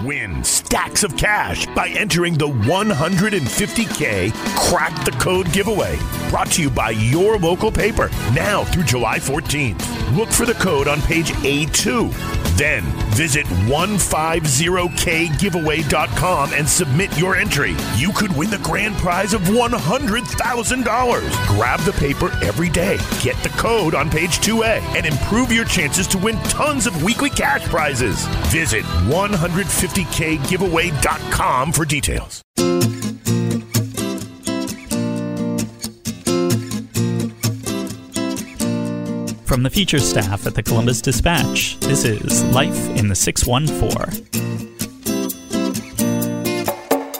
Win stacks of cash by entering the 150K Crack the Code giveaway. Brought to you by your local paper now through July 14th. Look for the code on page A2. Then visit 150kgiveaway.com and submit your entry. You could win the grand prize of $100,000. Grab the paper every day, get the code on page 2A, and improve your chances to win tons of weekly cash prizes. Visit 150kgiveaway.com for details. From the feature staff at the Columbus Dispatch, this is Life in the 614.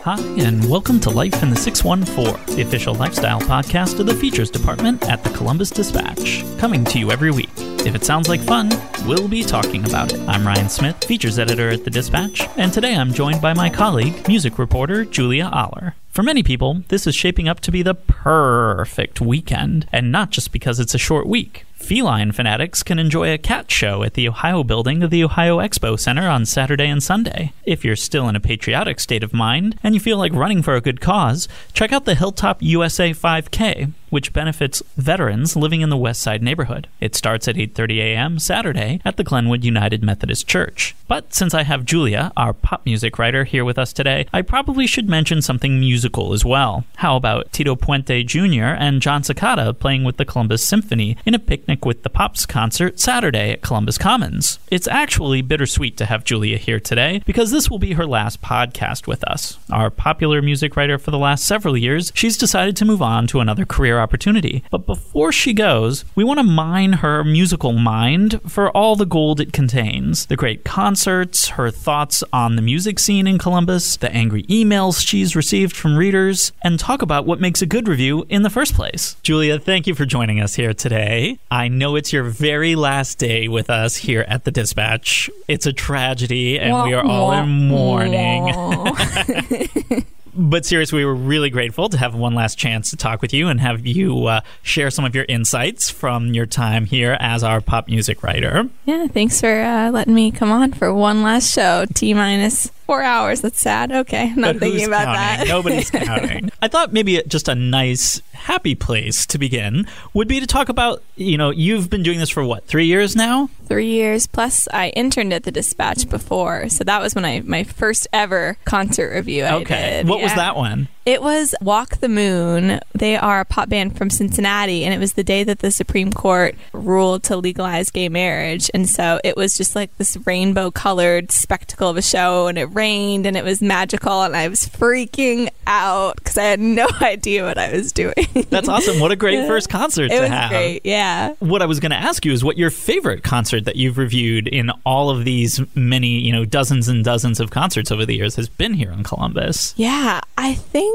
Hi, and welcome to Life in the 614, the official lifestyle podcast of the features department at the Columbus Dispatch, coming to you every week. If it sounds like fun, we'll be talking about it. I'm Ryan Smith, features editor at the Dispatch, and today I'm joined by my colleague, music reporter Julia Oller. For many people, this is shaping up to be the perfect weekend, and not just because it's a short week. Feline fanatics can enjoy a cat show at the Ohio building of the Ohio Expo Center on Saturday and Sunday. If you're still in a patriotic state of mind and you feel like running for a good cause, check out the Hilltop USA 5K, which benefits veterans living in the West Side neighborhood. It starts at 8:30 a.m. Saturday at the Glenwood United Methodist Church. But since I have Julia, our pop music writer, here with us today, I probably should mention something musical as well. How about Tito Puente Jr. and Jon Secada playing with the Columbus Symphony in a picnic with the Pops concert Saturday at Columbus Commons? It's actually bittersweet to have Julia here today because this will be her last podcast with us. Our popular music writer for the last several years, she's decided to move on to another career opportunity. But before she goes, we want to mine her musical mind for all the gold it contains the great concerts, her thoughts on the music scene in Columbus, the angry emails she's received from readers, and talk about what makes a good review in the first place. Julia, thank you for joining us here today. Know it's your very last day with us here at the Dispatch. It's a tragedy, and we are all in mourning. but seriously, we were really grateful to have one last chance to talk with you and have you uh, share some of your insights from your time here as our pop music writer. Yeah, thanks for uh, letting me come on for one last show. T minus four hours. That's sad. Okay, I'm not But thinking about counting? that. Nobody's counting. I thought maybe just a nice, happy place to begin would be to talk about. You know, you've been doing this for what three years now. Three years plus. I interned at the Dispatch before, so that was when I my first ever concert review. I okay, did. what was that one? It was Walk the Moon. They are a pop band from Cincinnati, and it was the day that the Supreme Court ruled to legalize gay marriage. And so it was just like this rainbow colored spectacle of a show, and it rained, and it was magical, and I was freaking out because I had no idea what I was doing. That's awesome. What a great first concert it to was have. great. Yeah. What I was going to ask you is what your favorite concert that you've reviewed in all of these many, you know, dozens and dozens of concerts over the years has been here in Columbus. Yeah, I think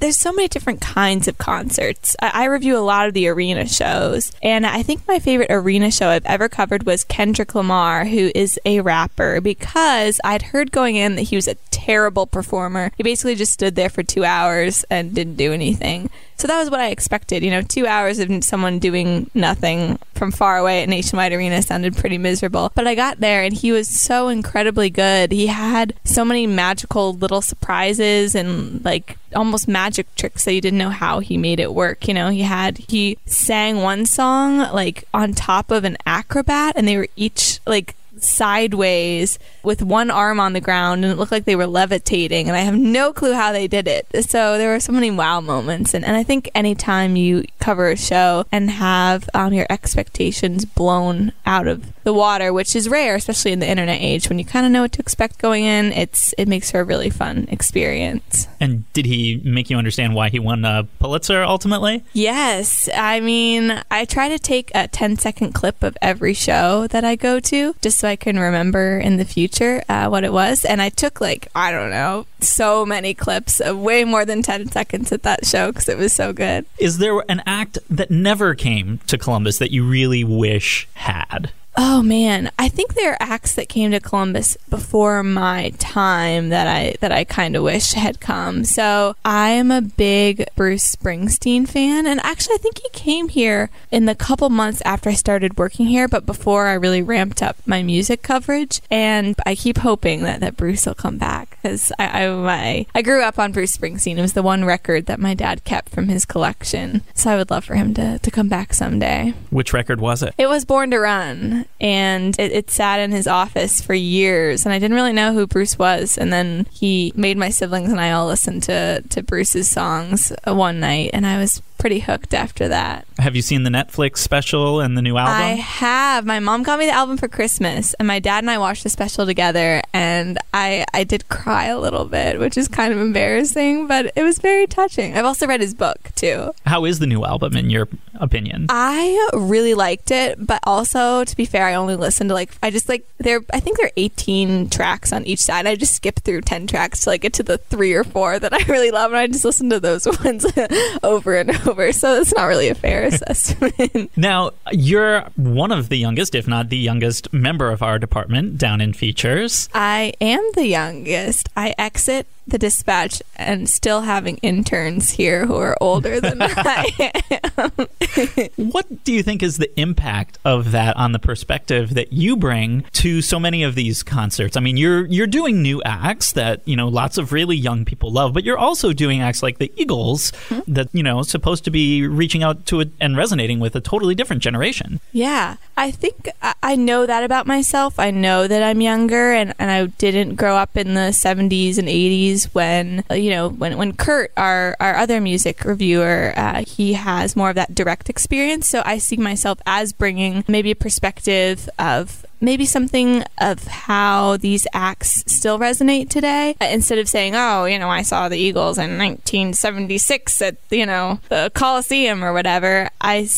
there's so many different kinds of concerts. I, I review a lot of the arena shows, and I think my favorite arena show I've ever covered was Kendrick Lamar, who is a rapper, because I'd heard going in that he was a terrible performer. He basically just stood there for two hours and didn't do anything. So that was what I expected. You know, two hours of someone doing nothing from far away at Nationwide Arena sounded pretty miserable. But I got there and he was so incredibly good. He had so many magical little surprises and like almost magic tricks that you didn't know how he made it work. You know, he had, he sang one song like on top of an acrobat and they were each like sideways with one arm on the ground and it looked like they were levitating and I have no clue how they did it. So there were so many wow moments and, and I think anytime you cover a show and have um, your expectations blown out of the water, which is rare, especially in the internet age, when you kind of know what to expect going in, it's it makes for a really fun experience. And did he make you understand why he won a Pulitzer ultimately? Yes, I mean, I try to take a 10 second clip of every show that I go to just so I can remember in the future uh, what it was. And I took like, I don't know, so many clips of way more than 10 seconds at that show because it was so good. Is there an act that never came to Columbus that you really wish had? Oh man, I think there are acts that came to Columbus before my time that I that I kind of wish had come. So I am a big Bruce Springsteen fan, and actually I think he came here in the couple months after I started working here, but before I really ramped up my music coverage. And I keep hoping that, that Bruce will come back because I, I I I grew up on Bruce Springsteen. It was the one record that my dad kept from his collection, so I would love for him to to come back someday. Which record was it? It was Born to Run and it, it, sat in his office for years and i didn't really know who bruce was and then he made my siblings and i all listen to, to bruce's songs uh, one night and i was pretty hooked after that. Have you seen the Netflix special and the new album? I have. My mom got me the album for Christmas, and my dad and I watched the special together, and I I did cry a little bit, which is kind of embarrassing, but it was very touching. I've also read his book too. How is the new album in your opinion? I really liked it, but also to be fair, I only listened to like I just like there. I think there are 18 tracks on each side. I just skipped through 10 tracks to like get to the three or four that I really love, and I just listened to those ones over and over over, so it's not really a fair assessment. now, you're one of the youngest, if not the youngest, member of our department down in features. I am the youngest. I exit the dispatch and still having interns here who are older than I am. what do you think is the impact of that on the perspective that you bring to so many of these concerts? I mean, you're you're doing new acts that, you know, lots of really young people love, but you're also doing acts like the Eagles mm-hmm. that, you know, supposed to be reaching out to it and resonating with a totally different generation. Yeah. I think I know that about myself. I know that I'm younger and, and I didn't grow up in the 70s and 80s when you know when when Kurt, our our other music reviewer, uh, he has more of that direct experience. So I see myself as bringing maybe a perspective of maybe something of how these acts still resonate today uh, instead of saying oh you know i saw the eagles in 1976 at you know the coliseum or whatever I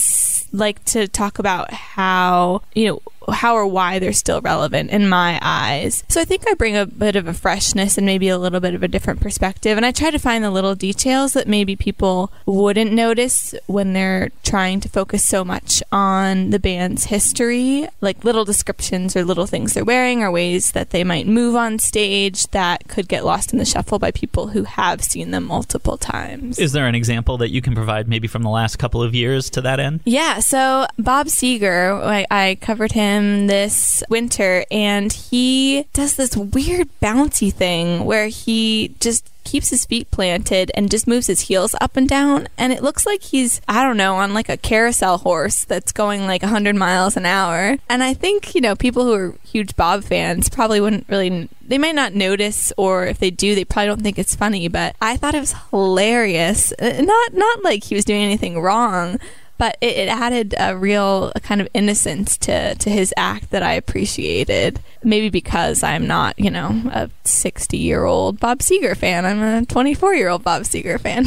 like to talk about how you know how or why they're still relevant in my eyes. So I think I bring a bit of a freshness and maybe a little bit of a different perspective. And I try to find the little details that maybe people wouldn't notice when they're trying to focus so much on the band's history, like little descriptions or little things they're wearing or ways that they might move on stage that could get lost in the shuffle by people who have seen them multiple times. Is there an example that you can provide maybe from the last couple of years to that end? Yeah. So Bob Seger, I, I covered him him this winter, and he does this weird bouncy thing where he just keeps his feet planted and just moves his heels up and down and it looks like he's i don't know on like a carousel horse that's going like 100 miles an hour. And i think you know people who are huge bob fans probably wouldn't really they might not notice or if they do they probably don't think it's funny but i thought it was hilarious. Uh, not not like he was doing anything wrong but it, it added a real kind of innocence to, to his act that I appreciated. Maybe because I'm not, you know, a 60 year old Bob Seger fan. I'm a 24 year old Bob Seger fan.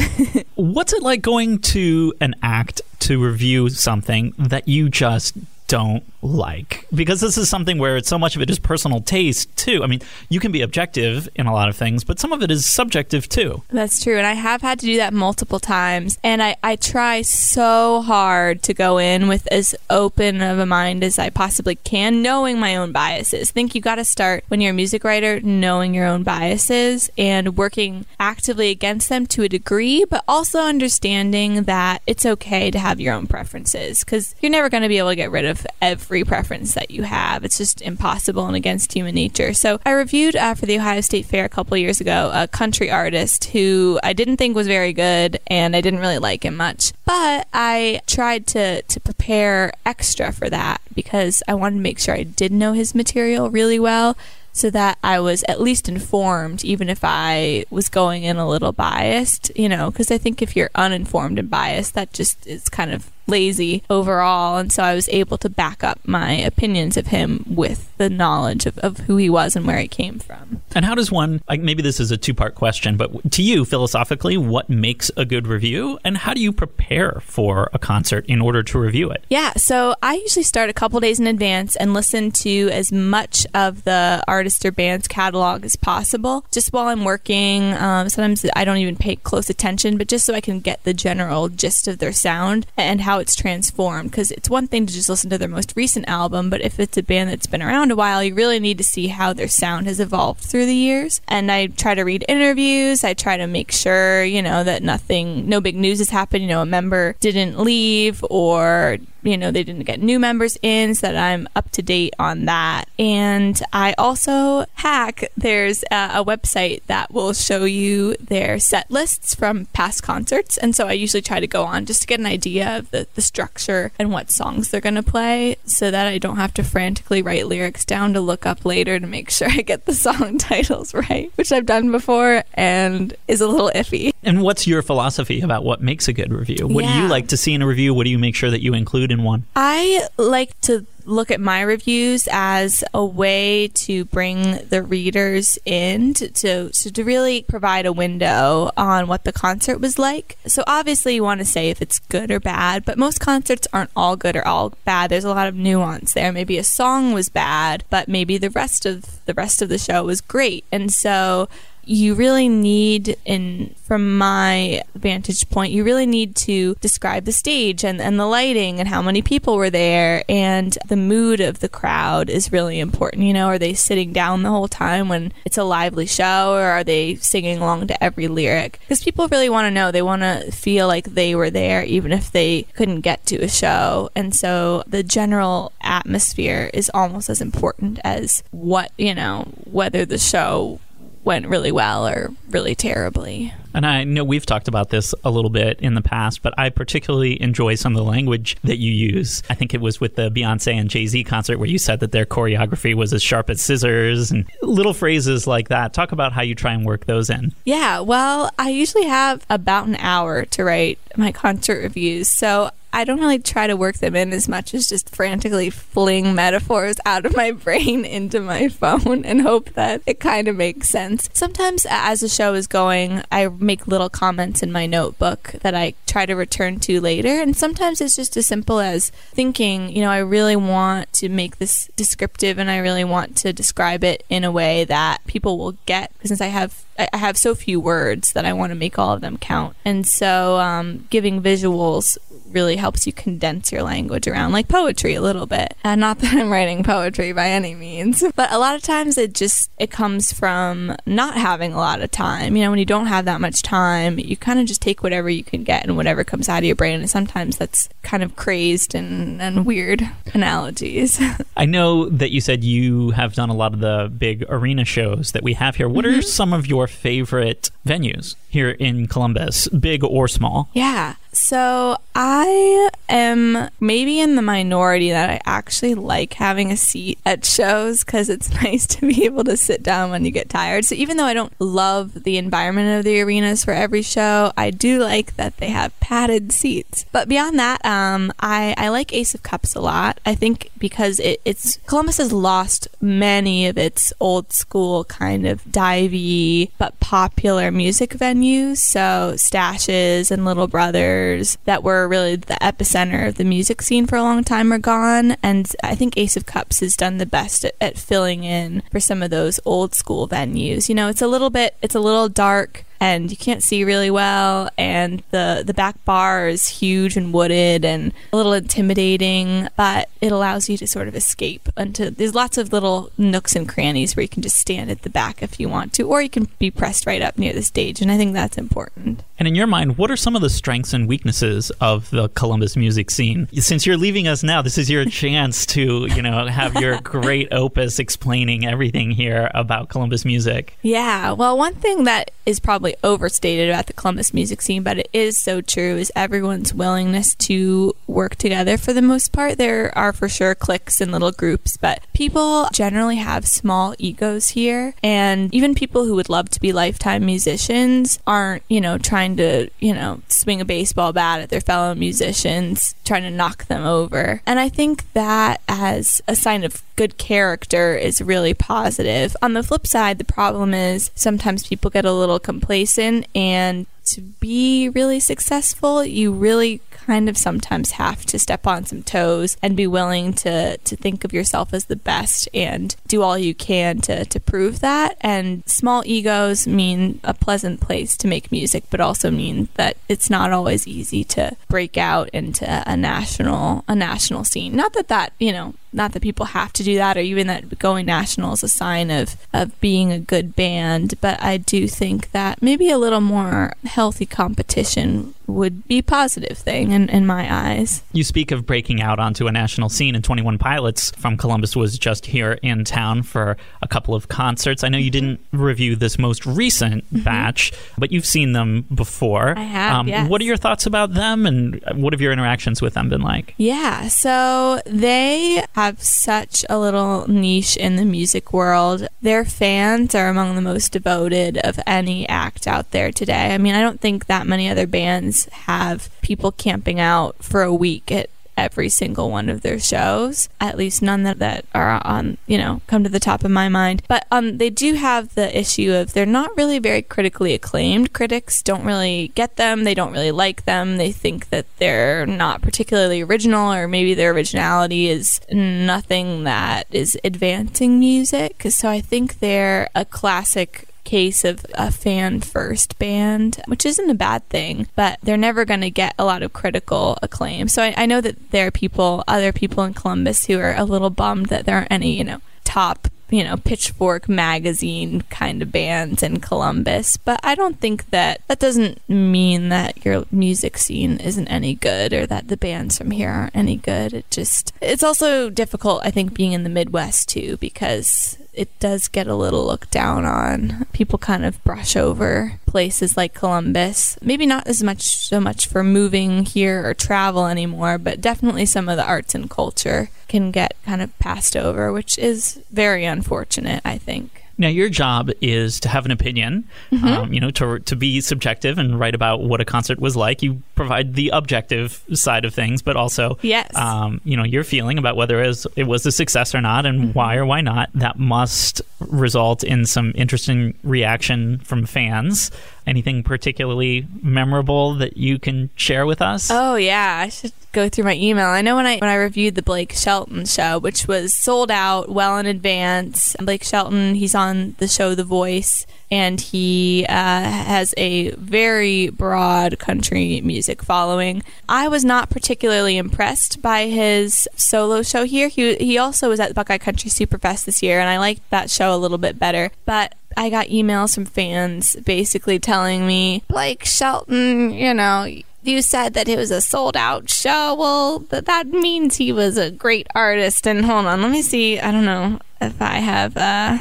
What's it like going to an act to review something that you just don't like because this is something where it's so much of it is personal taste too. I mean, you can be objective in a lot of things, but some of it is subjective too. That's true, and I have had to do that multiple times, and I I try so hard to go in with as open of a mind as I possibly can, knowing my own biases. I think you got to start when you're a music writer knowing your own biases and working actively against them to a degree, but also understanding that it's okay to have your own preferences because you're never going to be able to get rid of every preference that you have. It's just impossible and against human nature. So I reviewed uh, for the Ohio State Fair a couple years ago a country artist who I didn't think was very good and I didn't really like him much. But I tried to, to prepare extra for that because I wanted to make sure I did know his material really well so that I was at least informed, even if I was going in a little biased, you know, because I think if you're uninformed and biased, that just is kind of lazy overall. And so I was able to back up my opinions of him with the knowledge of, of who he was and where he came from. And how does one, like maybe this is a two part question, but to you, philosophically, what makes a good review? And how do you prepare for a concert in order to review it? Yeah, so I usually start a couple days in advance and listen to as much of the artist or band's catalog as possible just while I'm working. Um, sometimes I don't even pay close attention, but just so I can get the general gist of their sound and how it's transformed. Because it's one thing to just listen to their most recent album, but if it's a band that's been around a while, you really need to see how their sound has evolved through the years. And I try to read interviews. I try to make sure, you know, that nothing, no big news has happened. You know, a member didn't leave or you know, they didn't get new members in so that I'm up to date on that. And I also hack, there's a, a, website that will show you their set lists from past concerts. And so I usually try to go on just to get an idea of the, the structure and what songs they're going to play so that I don't have to frantically write lyrics down to look up later to make sure I get the song titles right, which I've done before and is a little iffy. And what's your philosophy about what makes a good review? What yeah. do you like to see in a review? What do you make sure that you include in one? I like to look at my reviews as a way to bring the readers in to, to, to, really provide a window on what the concert was like. So obviously you want to say if it's good or bad, but most concerts aren't all good or all bad. There's a lot of nuance there. Maybe a song was bad, but maybe the rest of the rest of the show was great. And so you really need, in from my vantage point, you really need to describe the stage and, and the lighting and how many people were there and the mood of the crowd is really important. You know, are they sitting down the whole time when it's a lively show or are they singing along to every lyric? Because people really want to know. They want to feel like they were there even if they couldn't get to a show. And so the general atmosphere is almost as important as what, you know, whether the show went really well or really terribly. And I know we've talked about this a little bit in the past, but I particularly enjoy some of the language that you use. I think it was with the Beyonce and Jay Z concert where you said that their choreography was as sharp as scissors and little phrases like that. Talk about how you try and work those in. Yeah, well, I usually have about an hour to write my concert reviews. So I don't really try to work them in as much as just frantically fling metaphors out of my brain into my phone and hope that it kind of makes sense. Sometimes, as the show is going, I make little comments in my notebook that I try to return to later. And sometimes it's just as simple as thinking, you know, I really want to make this descriptive and I really want to describe it in a way that people will get since I have I have so few words that I want to make all of them count. And so um, giving visuals really helps you condense your language around like poetry a little bit. And not that I'm writing poetry by any means, but a lot of times it just it comes from not having a lot of time. You know, when you don't have that much time, you kind of just take whatever you can get and whatever comes out of your brain. And sometimes that's kind of crazed and, and weird analogies. I know that you said you have done a lot of the big arena shows that we have here. What mm-hmm. are some of your favorite venues here in Columbus, big or small? Yeah. So I am maybe in the minority that I actually like having a seat at shows because it's nice to be able to sit down when you get tired. So even though I don't love the environment of the arenas for every show, I do like that they have padded seats. But beyond that, um, I, I like Ace of Cups a lot. I think because it, it's Columbus has lost many of its old school kind of divey but popular music venues. So Stache's and Little Brother that were really the epicenter of the music scene for a long time are gone. And I think Ace of Cups has done the best at, at filling in for some of those old school venues. You know, it's a little bit, it's a little dark and you can't see really well and the the back bar is huge and wooded and a little intimidating but it allows you to sort of escape into there's lots of little nooks and crannies where you can just stand at the back if you want to or you can be pressed right up near the stage and I think that's important. And in your mind, what are some of the strengths and weaknesses of the Columbus music scene? Since you're leaving us now, this is your chance to, you know, have your great opus explaining everything here about Columbus music. Yeah. Well, one thing that is probably overstated about the Columbus music scene, but it is so true, is everyone's willingness to work together for the most part. There are for sure cliques and little groups, but people generally have small egos here. And even people who would love to be lifetime musicians aren't, you know, trying trying to, you know, swing a baseball bat at their fellow musicians, trying to knock them over. And I think that as a sign of good character is really positive. On the flip side, the problem is sometimes people get a little complacent and to be really successful, you really kind of sometimes have to step on some toes and be willing to to think of yourself as the best and do all you can to to prove that. And small egos mean a pleasant place to make music, but also mean that it's not always easy to break out into a national a national scene. Not that that you know not that people have to do that or even that going national is a sign of, of being a good band, but I do think that maybe a little more healthy competition would be positive thing in, in my eyes. You speak of breaking out onto a national scene, and 21 Pilots from Columbus was just here in town for a couple of concerts. I know you didn't review this most recent mm-hmm. batch, but you've seen them before. I have. Um, yes. What are your thoughts about them, and what have your interactions with them been like? Yeah, so they have such a little niche in the music world. Their fans are among the most devoted of any act out there today. I mean, I don't think that many other bands have people camping out for a week at every single one of their shows. At least none that, that are on, you know, come to the top of my mind. But um, they do have the issue of they're not really very critically acclaimed. Critics don't really get them. They don't really like them. They think that they're not particularly original, or maybe their originality is nothing that is advancing music. So I think they're a classic case of a fan first band, which isn't a bad thing, but they're never going to get a lot of critical acclaim. So I, I, know that there are people, other people in Columbus who are a little bummed that there aren't any, you know, top you know, Pitchfork magazine kind of bands in Columbus. But I don't think that that doesn't mean that your music scene isn't any good or that the bands from here aren't any good. It just, it's also difficult, I think, being in the Midwest too, because it does get a little looked down on. People kind of brush over places like Columbus. Maybe not as much so much for moving here or travel anymore, but definitely some of the arts and culture can get kind of passed over, which is very unfortunate, I think. Now, your job is to have an opinion, mm-hmm. um, you know, to, to be subjective and write about what a concert was like. You provide the objective side of things, but also, yes. um, you know, your feeling about whether it was, it was a success or not and mm-hmm. why or why not. That must result in some interesting reaction from fans. Anything particularly memorable that you can share with us? Oh yeah, I should go through my email. I know when I when I reviewed the Blake Shelton show, which was sold out well in advance. Blake Shelton, he's on the show The Voice, and he uh, has a very broad country music following. I was not particularly impressed by his solo show here. He he also was at the Buckeye Country Superfest this year, and I liked that show a little bit better. But I got emails from fans basically telling me, Blake Shelton, you know, you said that it was a sold out show. Well, th- that means he was a great artist. And hold on, let me see. I don't know if I have, uh,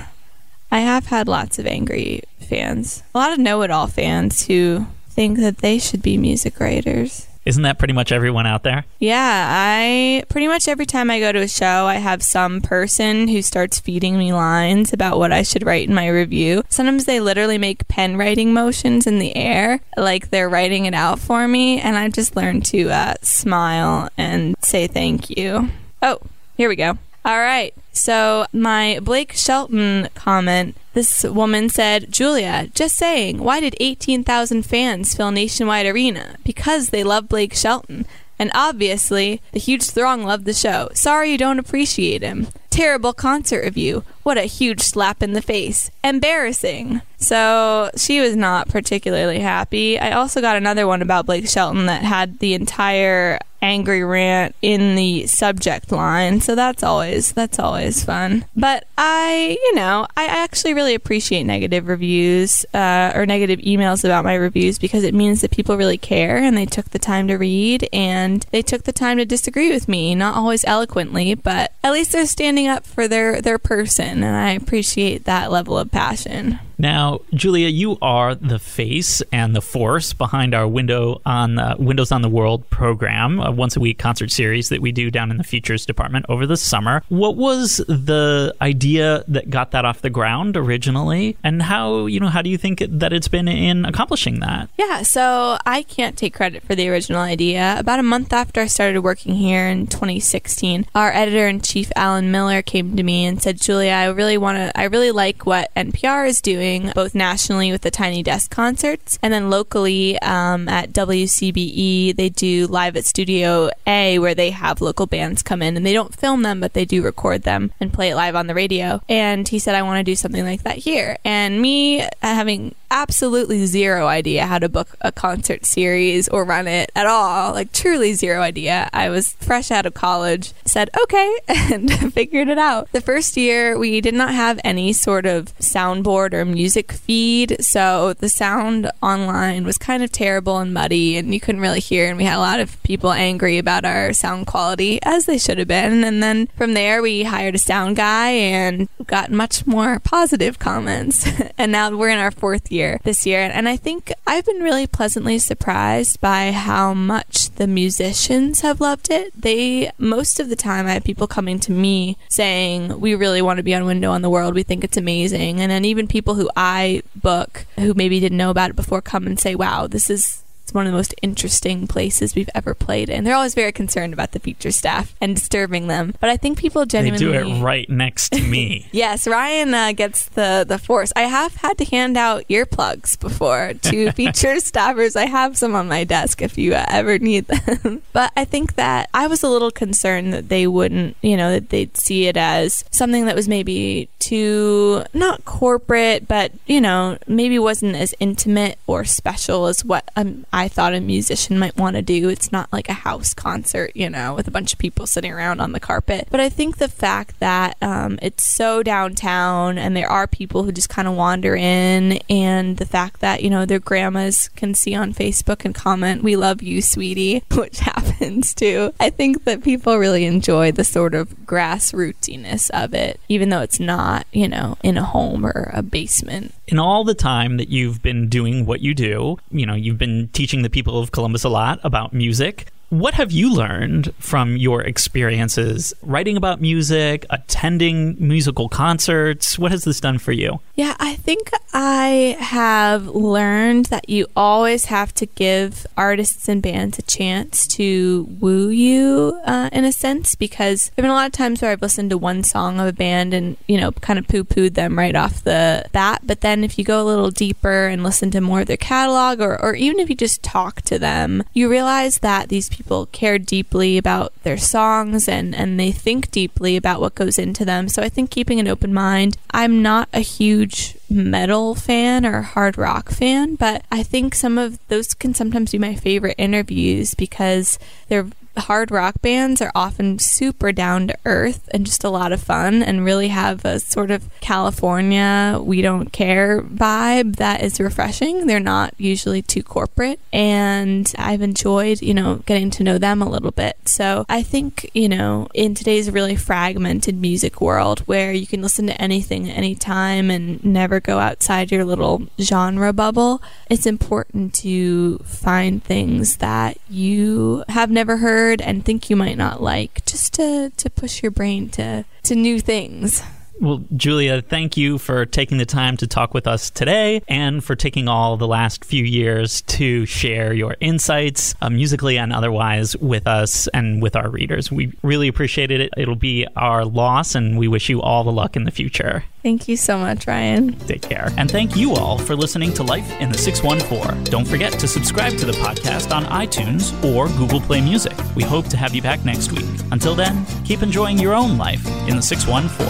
I have had lots of angry fans, a lot of know it all fans who think that they should be music writers. Isn't that pretty much everyone out there? Yeah, I pretty much every time I go to a show, I have some person who starts feeding me lines about what I should write in my review. Sometimes they literally make pen writing motions in the air, like they're writing it out for me, and I just learn to uh, smile and say thank you. Oh, here we go. All right. So, my Blake Shelton comment this woman said, Julia, just saying, why did 18,000 fans fill Nationwide Arena? Because they love Blake Shelton. And obviously, the huge throng loved the show. Sorry you don't appreciate him. Terrible concert review. What a huge slap in the face. Embarrassing. So she was not particularly happy. I also got another one about Blake Shelton that had the entire angry rant in the subject line. So that's always that's always fun. But I, you know, I actually really appreciate negative reviews uh, or negative emails about my reviews because it means that people really care and they took the time to read and they took the time to disagree with me. Not always eloquently, but at least they're standing up for their their person, and I appreciate that level of passion. Now, Julia, you are the face and the force behind our window on the Windows on the World program, a once a week concert series that we do down in the Futures department over the summer. What was the idea that got that off the ground originally, and how you know how do you think that it's been in accomplishing that? Yeah, so I can't take credit for the original idea. About a month after I started working here in 2016, our editor in chief Alan Miller came to me and said, "Julia, I really want to. I really like what NPR is doing." Doing both nationally with the Tiny Desk concerts and then locally um, at WCBE, they do live at Studio A where they have local bands come in and they don't film them, but they do record them and play it live on the radio. And he said, I want to do something like that here. And me uh, having absolutely zero idea how to book a concert series or run it at all. Like, truly zero idea. I was fresh out of college, said, okay, and figured it out. The first year, we did not have any sort of soundboard or music feed, so the sound online was kind of terrible and muddy, and you couldn't really hear. And we had a lot of people angry about our sound quality, as they should have been. And then from there, we hired a sound guy and got much more positive comments. and now we're in our fourth year this year. And I think I've been really pleasantly surprised by how much the musicians have loved it. They, most of the time, I have people coming to me saying, We really want to be on Window on the World. We think it's amazing. And then even people who I book who maybe didn't know about it before come and say, Wow, this is it's one of the most interesting places we've ever played in. They're always very concerned about the feature staff and disturbing them. But I think people genuinely they do it right next to me. yes, Ryan uh, gets the the force. I have had to hand out earplugs before to feature staffers. I have some on my desk if you uh, ever need them. but I think that I was a little concerned that they wouldn't, you know, that they'd see it as something that was maybe too not corporate, but you know, maybe wasn't as intimate or special as what um, I thought a musician might want to do. It's not like a house concert, you know, with a bunch of people sitting around on the carpet. But I think the fact that um, it's so downtown and there are people who just kind of wander in, and the fact that, you know, their grandmas can see on Facebook and comment, We love you, sweetie, which happens too. I think that people really enjoy the sort of grassrootiness of it, even though it's not, you know, in a home or a basement. In all the time that you've been doing what you do, you know, you've been teaching teaching the people of Columbus a lot about music. What have you learned from your experiences writing about music, attending musical concerts? What has this done for you? Yeah, I think I have learned that you always have to give artists and bands a chance to woo you uh, in a sense because there have been a lot of times where I've listened to one song of a band and, you know, kind of poo pooed them right off the bat. But then if you go a little deeper and listen to more of their catalog or, or even if you just talk to them, you realize that these people care deeply about their songs and, and they think deeply about what goes into them. So I think keeping an open mind, I'm not a huge metal fan or hard rock fan, but I think some of those can sometimes be my favorite interviews because they're hard rock bands are often super down to earth and just a lot of fun and really have a sort of California, we don't care vibe that is refreshing. They're not usually too corporate. And I've enjoyed, you know, getting to know them a little bit. So I think, you know, in today's really fragmented music world where you can listen to anything at any time and never go outside your little genre bubble, it's important to find things that you have never heard heard and think you might not like, just to, to push your brain to, to new things. Well, Julia, thank you for taking the time to talk with us today and for taking all the last few years to share your insights, uh, musically and otherwise, with us and with our readers. We really appreciated it. It'll be our loss, and we wish you all the luck in the future. Thank you so much, Ryan. Take care. And thank you all for listening to Life in the 614. Don't forget to subscribe to the podcast on iTunes or Google Play Music. We hope to have you back next week. Until then, keep enjoying your own life in the 614.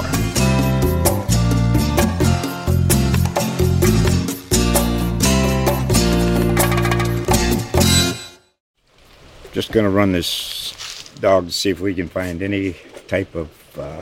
just going to run this dog to see if we can find any type of uh,